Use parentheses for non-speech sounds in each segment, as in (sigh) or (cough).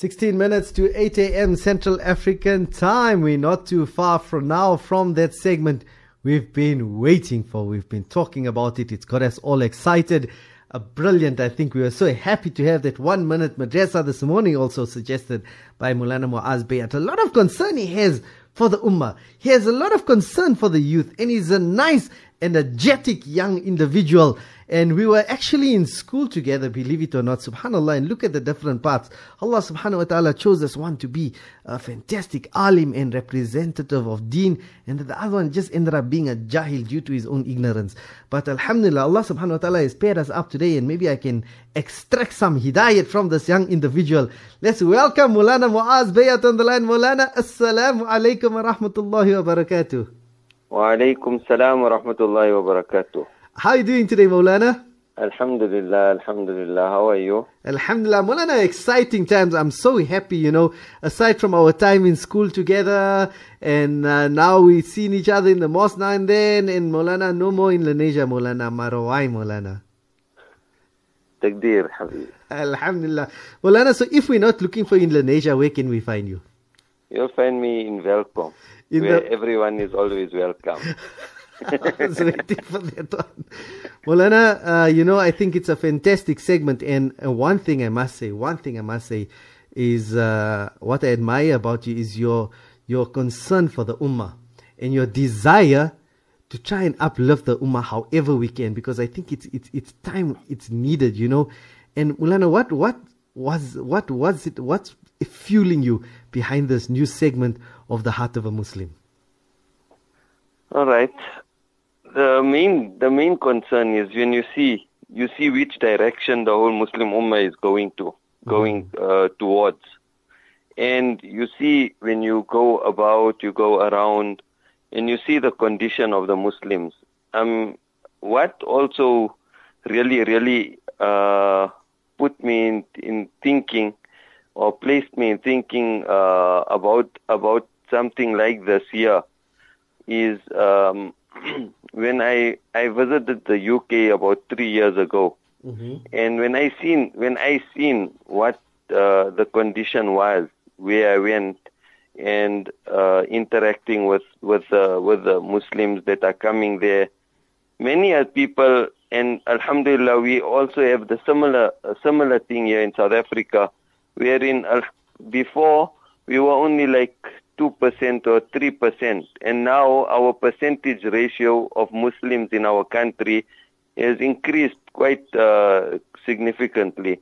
16 minutes to 8 a.m. Central African time. We're not too far from now from that segment we've been waiting for. We've been talking about it. It's got us all excited. Uh, brilliant. I think we were so happy to have that one minute madrasa this morning also suggested by Mulana Muaz Bhyat. A lot of concern he has for the ummah. He has a lot of concern for the youth and he's a nice, energetic young individual. And we were actually in school together, believe it or not, subhanAllah, and look at the different parts. Allah subhanahu wa ta'ala chose us one to be a fantastic alim and representative of deen, and the other one just ended up being a jahil due to his own ignorance. But alhamdulillah, Allah subhanahu wa ta'ala has paired us up today, and maybe I can extract some hidayat from this young individual. Let's welcome Mulana Muaz Bhyat on the line. Mulana, assalamu alaikum wa rahmatullahi wa barakatuh. Wa alaikum salam wa rahmatullahi wa barakatuh. How are you doing today, Maulana? Alhamdulillah, Alhamdulillah. How are you? Alhamdulillah. Maulana, exciting times. I'm so happy, you know, aside from our time in school together, and uh, now we've seen each other in the mosque now and then, and Maulana, no more in Lenasia, Maulana. Marawai, Maulana. Takdir, Habib. Alhamdulillah. Maulana, so if we're not looking for you in Lenasia, where can we find you? You'll find me in Welkom, where the- everyone is always welcome. (laughs) I was waiting for that one. Molana, uh, you know, I think it's a fantastic segment. And uh, one thing I must say, one thing I must say is uh, what I admire about you is your your concern for the ummah and your desire to try and uplift the ummah however we can because I think it's it's it's time it's needed, you know. And Mulana, what what was what was it what's fueling you behind this new segment of the heart of a Muslim? All right. The main the main concern is when you see you see which direction the whole Muslim Ummah is going to, going uh, towards, and you see when you go about, you go around, and you see the condition of the Muslims. Um, what also really really uh, put me in, in thinking or placed me in thinking uh, about about something like this here is um, (clears throat) when I I visited the UK about three years ago, and when I seen when I seen what uh, the condition was where I went and uh, interacting with with uh, with the Muslims that are coming there, many are people and Alhamdulillah we also have the similar similar thing here in South Africa, wherein uh, before we were only like 2% or 3%. And now our percentage ratio of Muslims in our country has increased quite uh, significantly.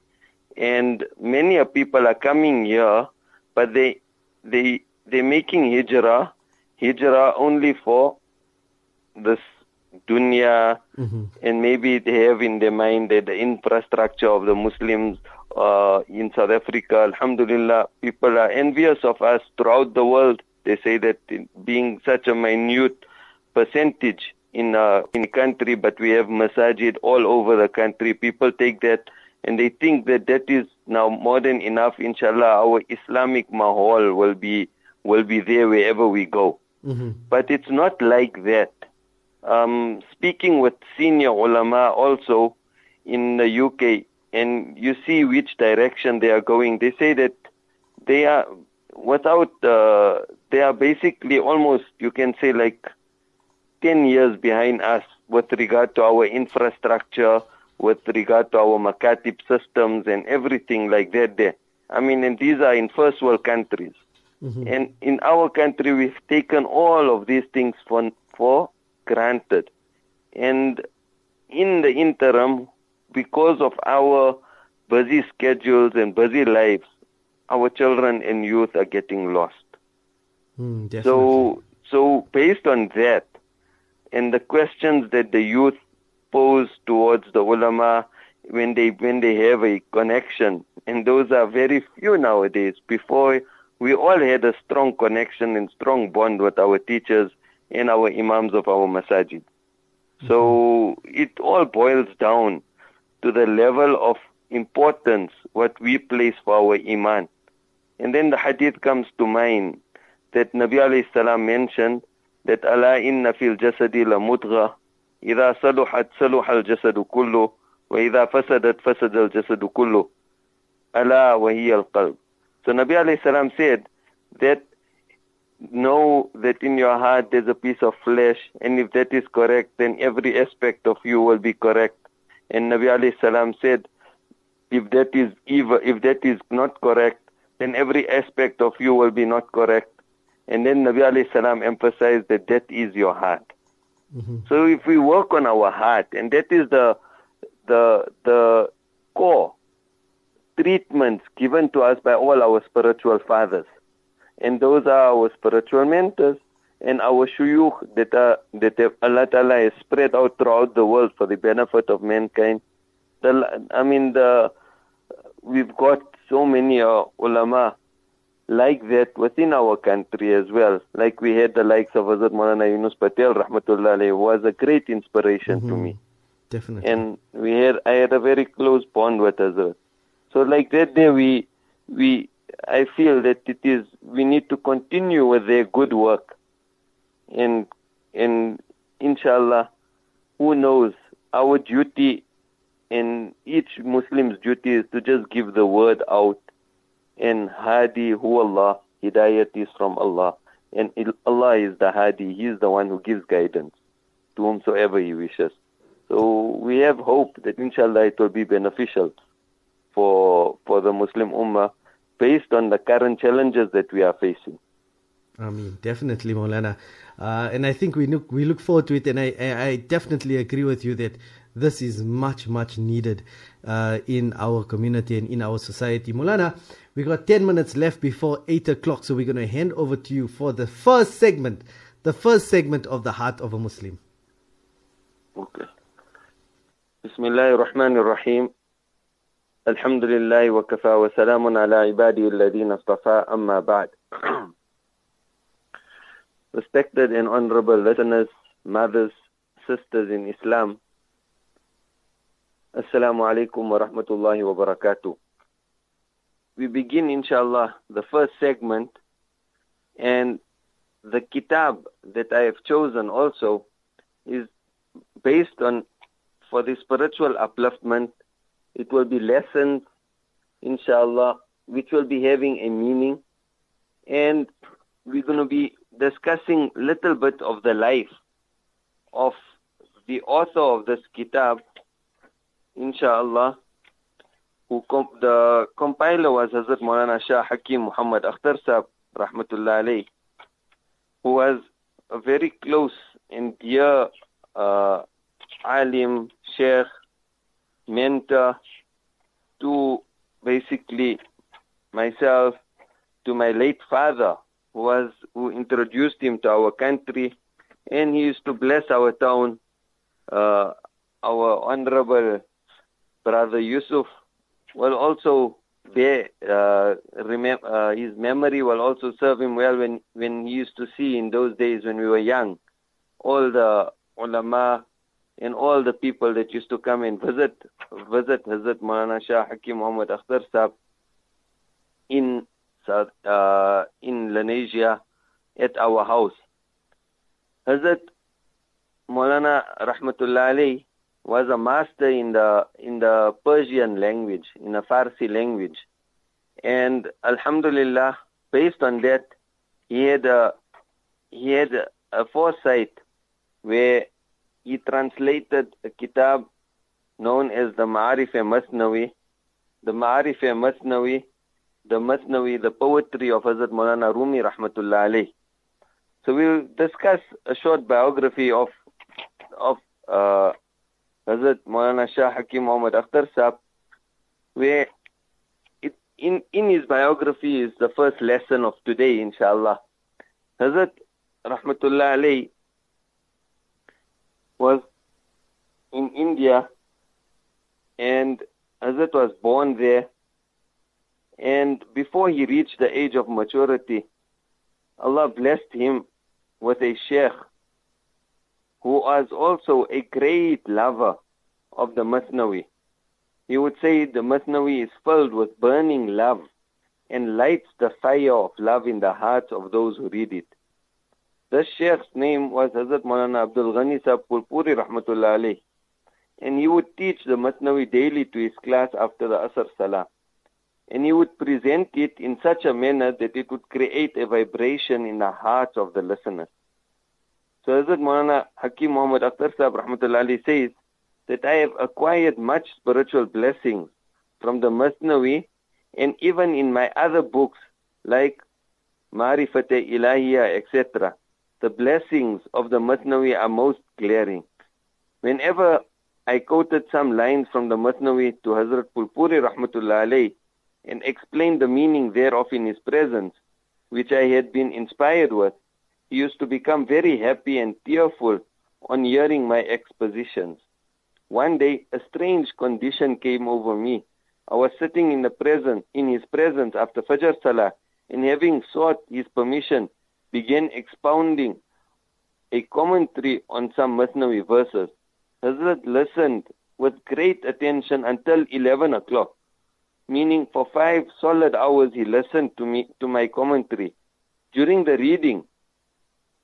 And many people are coming here, but they, they, they're making hijrah, hijrah only for this dunya, and maybe they have in their mind that the infrastructure of the Muslims uh, in South Africa, Alhamdulillah, people are envious of us throughout the world. They say that being such a minute percentage in uh, in country, but we have masajid all over the country. People take that and they think that that is now more than enough. Inshallah, our Islamic mahal will be will be there wherever we go. But it's not like that. Um, speaking with senior ulama also in the UK, and you see which direction they are going. They say that they are without. Uh, they are basically almost you can say like 10 years behind us with regard to our infrastructure, with regard to our makatib systems and everything like that there. I mean, and these are in first world countries. And in our country, we've taken all of these things for, for granted. And in the interim, because of our busy schedules and busy lives, our children and youth are getting lost. Hmm, definitely. So, so based on that, and the questions that the youth pose towards the ulama when they when they have a connection, and those are very few nowadays. Before we all had a strong connection and strong bond with our teachers and our imams of our masajid. So mm-hmm. it all boils down to the level of importance what we place for our iman. And then the hadith comes to mind that Nabi alayhi salam mentioned that Allah inna fil jasadi la mudgha kullu wa idha fasadat fasada al jasadu kullu ala wa hiya al qalb So Nabi alayhi salam said that know that in your heart there's a piece of flesh, and if that is correct, then every aspect of you will be correct. And Nabi alayhi salam said, if that is evil, if that is not correct, then every aspect of you will be not correct. And then Nabi alayhi salam emphasized that that is your heart. Mm-hmm. So if we work on our heart, and that is the the the core treatments given to us by all our spiritual fathers and those are our spiritual mentors and our shuyukh that, are, that have, Allah Ta'ala has spread out throughout the world for the benefit of mankind. The, I mean, the, we've got so many uh, ulama like that within our country as well. Like we had the likes of Hazrat Maulana Yunus Patel, rahmatullah was a great inspiration mm-hmm. to me. Definitely. And we had, I had a very close bond with Hazrat. So like that day we, we, I feel that it is we need to continue with their good work, and and inshallah, who knows our duty and each Muslim's duty is to just give the word out, and Hadi hu Allah, Hidayat is from Allah, and Allah is the Hadi, He is the one who gives guidance to whomsoever He wishes. So we have hope that inshallah it will be beneficial for for the Muslim Ummah based on the current challenges that we are facing. I mean, definitely, Molana. Uh, and I think we look, we look forward to it. And I, I, definitely agree with you that this is much, much needed uh, in our community and in our society. Molana, we got 10 minutes left before 8 o'clock. So we're going to hand over to you for the first segment, the first segment of The Heart of a Muslim. Okay. Bismillah ar-Rahman ar-Rahim. الحمد لله وكفى وسلام على عباده الذين اصطفى أما بعد Respected and honorable listeners, mothers, sisters in Islam, Assalamu alaikum wa rahmatullahi wa barakatuh. We begin, inshallah, the first segment, and the kitab that I have chosen also is based on, for the spiritual upliftment it will be lessons, inshallah, which will be having a meaning. And we're going to be discussing little bit of the life of the author of this kitab, inshallah, who the compiler was Hazrat Maulana Shah Hakim Muhammad Akhtar Sahib, rahmatullah alayh, who was a very close and dear uh, alim, sheikh, mentor to basically myself, to my late father, was who introduced him to our country, and he used to bless our town. Uh, our honorable brother Yusuf will also bear uh, remem- uh, his memory will also serve him well when when he used to see in those days when we were young all the ulama and all the people that used to come and visit visit Hazrat Maulana Shah Hakim Muhammad Akhtar Sahib in South, uh, in Lenasia at our house. Hazrat Maulana Rahmatullah was a master in the in the Persian language, in the Farsi language. And Alhamdulillah, based on that, he had a he had a foresight where he translated a kitab known as the Ma'arif Masnawi. The Ma'arif Masnawi, the Masnawi, the poetry of Hazrat Maulana Rumi rahmatullah. So we'll discuss a short biography of of uh, Hazrat Maulana Shah Hakim Muhammad Akhtar Sahib, where it, in, in his biography is the first lesson of today, inshallah. Hazrat Rahmatullah was in India and Hazrat was born there and before he reached the age of maturity, Allah blessed him with a sheikh who was also a great lover of the Masnawi. He would say the Masnawi is filled with burning love and lights the fire of love in the hearts of those who read it. This Sheikh's name was Hazrat Maulana Abdul Ghani Sahib Phulpuri Rahmatullah. And he would teach the Masnawi daily to his class after the Asr Salah. And he would present it in such a manner that it would create a vibration in the hearts of the listeners. So Hazrat Maulana Hakim Muhammad Akhtar Sahib Rahmatullahi says that I have acquired much spiritual blessings from the Masnawi and even in my other books like Marifat Ilahiyya, etc. The blessings of the Masnawi are most glaring. Whenever I quoted some lines from the Masnawi to Hazrat Phulpuri Rahmatullah alayh and explained the meaning thereof in his presence, which I had been inspired with, he used to become very happy and tearful on hearing my expositions. One day, a strange condition came over me. I was sitting in the presence, in his presence after Fajr Salah, and having sought his permission, began expounding a commentary on some Masnavi verses. Hazrat listened with great attention until 11 o'clock, meaning for five solid hours he listened to me, to my commentary. During the reading,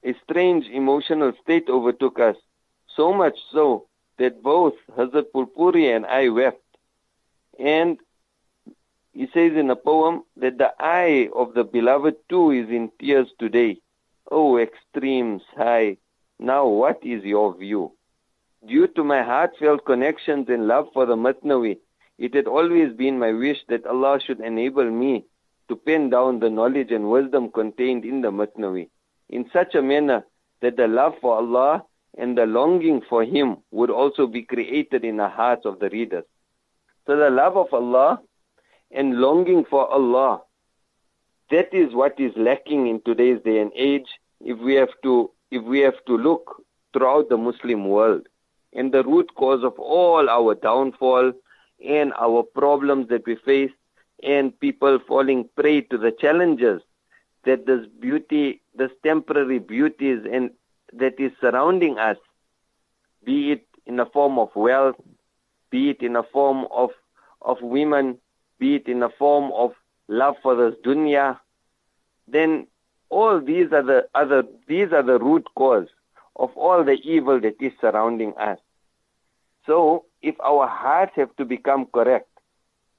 a strange emotional state overtook us, so much so that both Hazrat Phulpuri and I wept. And he says in a poem that the eye of the beloved too is in tears today. Oh, extremes high, now what is your view? Due to my heartfelt connections and love for the Matnawi, it had always been my wish that Allah should enable me to pen down the knowledge and wisdom contained in the Matnawi in such a manner that the love for Allah and the longing for Him would also be created in the hearts of the readers. So the love of Allah and longing for Allah, that is what is lacking in today's day and age if we have to, if we have to look throughout the Muslim world. And the root cause of all our downfall and our problems that we face and people falling prey to the challenges that this beauty, this temporary beauties and that is surrounding us, be it in the form of wealth, be it in the form of, of women, be it in the form of love for this dunya, then all these are the other these are the root cause of all the evil that is surrounding us. So if our hearts have to become correct,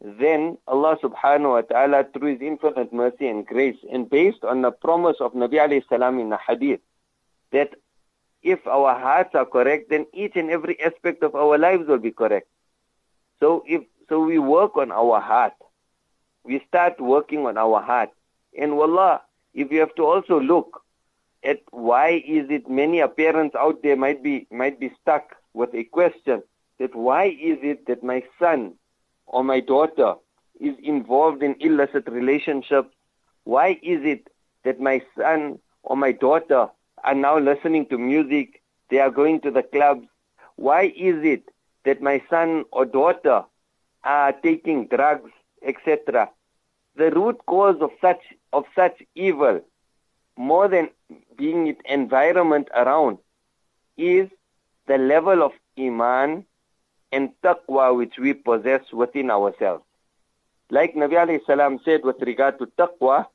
then Allah subhanahu wa ta'ala through his infinite mercy and grace and based on the promise of Nabi alayhi salam in the hadith that if our hearts are correct then each and every aspect of our lives will be correct. So if so we work on our heart. We start working on our heart. And wallah, if you have to also look at why is it many parents out there might be might be stuck with a question that why is it that my son or my daughter is involved in illicit relationships? Why is it that my son or my daughter are now listening to music? They are going to the clubs. Why is it that my son or daughter are taking drugs, etc.? The root cause of such of such evil, more than being it environment around, is the level of iman and taqwa which we possess within ourselves. Like Nabi alayhi salam said with regard to taqwa,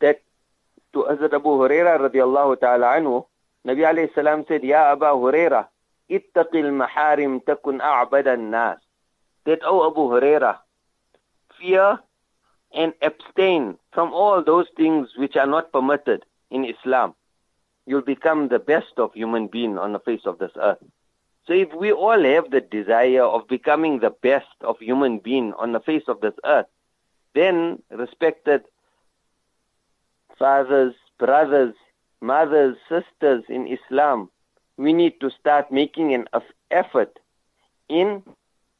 that to Hazrat Abu Huraira radiallahu ta'ala anhu, Nabi alayhi salam said, Ya Abu Huraira, ittaqil maharim takun a'bada nas. That, oh Abu Huraira, fear and abstain from all those things which are not permitted in Islam. You'll become the best of human being on the face of this earth. So if we all have the desire of becoming the best of human being on the face of this earth, then respected fathers, brothers, mothers, sisters in Islam, we need to start making an effort in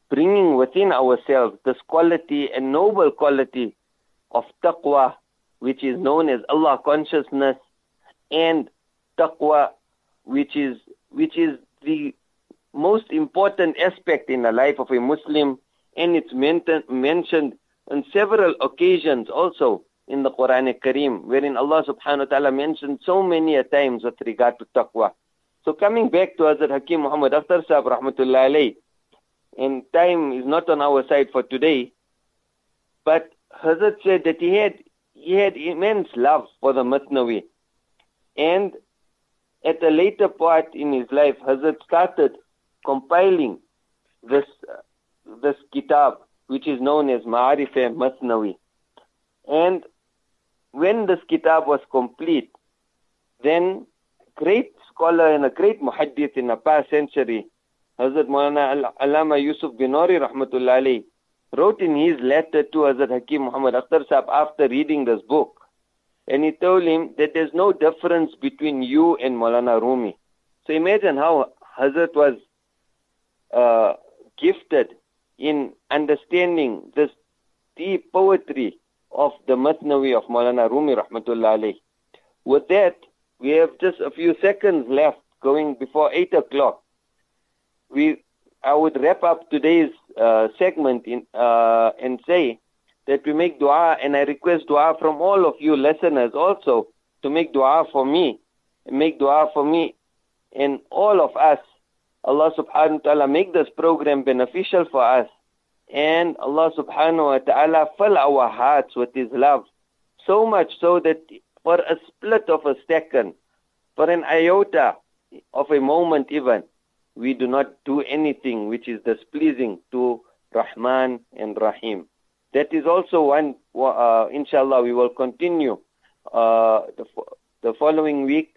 bringing within ourselves this quality and noble quality of taqwa, which is known as Allah consciousness, and taqwa, which is which is the most important aspect in the life of a Muslim, and it's mentioned on several occasions also in the Quran Kareem, wherein Allah subhanahu wa ta'ala mentioned so many times with regard to taqwa. So coming back to Hazrat Hakim Muhammad Akhtar Sahib rahmatullah alayh, and time is not on our side for today, but Hazrat said that he had, he had immense love for the Matnawi. And at a later part in his life, Hazrat started compiling this this kitab which is known as Ma'arif Masnawi. And when this kitab was complete, then great scholar and a great muhaddith in the past century, Hazrat Maulana Alama Yusuf Banuri rahmatullah wrote in his letter to Hazrat Hakim Muhammad Akhtar Sahib after reading this book. And he told him that there's no difference between you and Maulana Rumi. So imagine how Hazrat was uh, gifted in understanding this deep poetry of the Masnawi of Maulana Rumi rahmatullah. With that, we have just a few seconds left going before 8 o'clock. We, I would wrap up today's uh, segment in, uh, and say that we make dua and I request dua from all of you listeners also to make dua for me, make dua for me and all of us. Allah subhanahu wa ta'ala make this program beneficial for us and Allah subhanahu wa ta'ala fill our hearts with His love. So much so that for a split of a second, for an iota of a moment even, we do not do anything which is displeasing to Rahman and Rahim. That is also one, uh, inshallah, we will continue uh, the, the following week.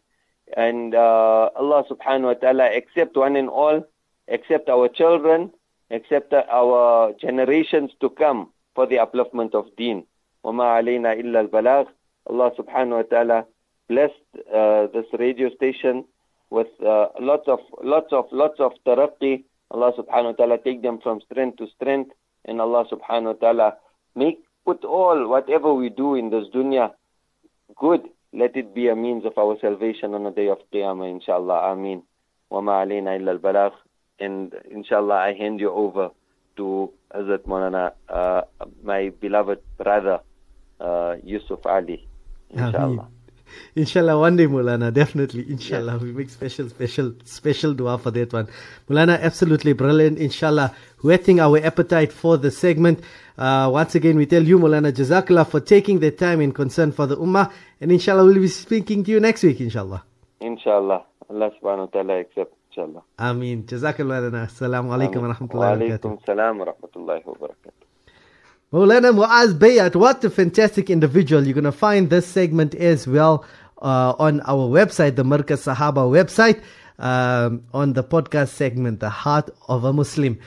And uh, Allah subhanahu wa ta'ala accept one and all, accept our children, accept our generations to come for the upliftment of deen. وَمَا عَلَيْنَا إِلَّا الْبَلَاغِ Allah subhanahu wa ta'ala blessed uh, this radio station with uh, lots of lots of lots of taraqqi. Allah subhanahu wa ta'ala take them from strength to strength and Allah subhanahu wa ta'ala make put all whatever we do in this dunya good let it be a means of our salvation on the day of qiyamah inshallah ameen wa ma alayna illa al-balagh and inshallah I hand you over to Hazrat Maulana uh, my beloved brother uh, Yusuf Ali inshallah Inshallah, one day, Mulana, definitely. Inshallah, we make special, special, special dua for that one. Mulana, absolutely brilliant. Inshallah, whetting our appetite for the segment. Uh, once again, we tell you, Mulana, Jazakallah, for taking the time in concern for the Ummah. And inshallah, we'll be speaking to you next week, inshallah. Inshallah. Allah subhanahu wa ta'ala accept, inshallah. Ameen. Jazakallah. Assalamu alaikum wa rahmatullahi wa barakatuh. salam wa rahmatullahi wa barakatuh. Maulana Muaz Bhyat, what a fantastic individual. You're going to find this segment as well uh, on our website, the Markaz Sahaba website, um, on the podcast segment, The Heart of a Muslim.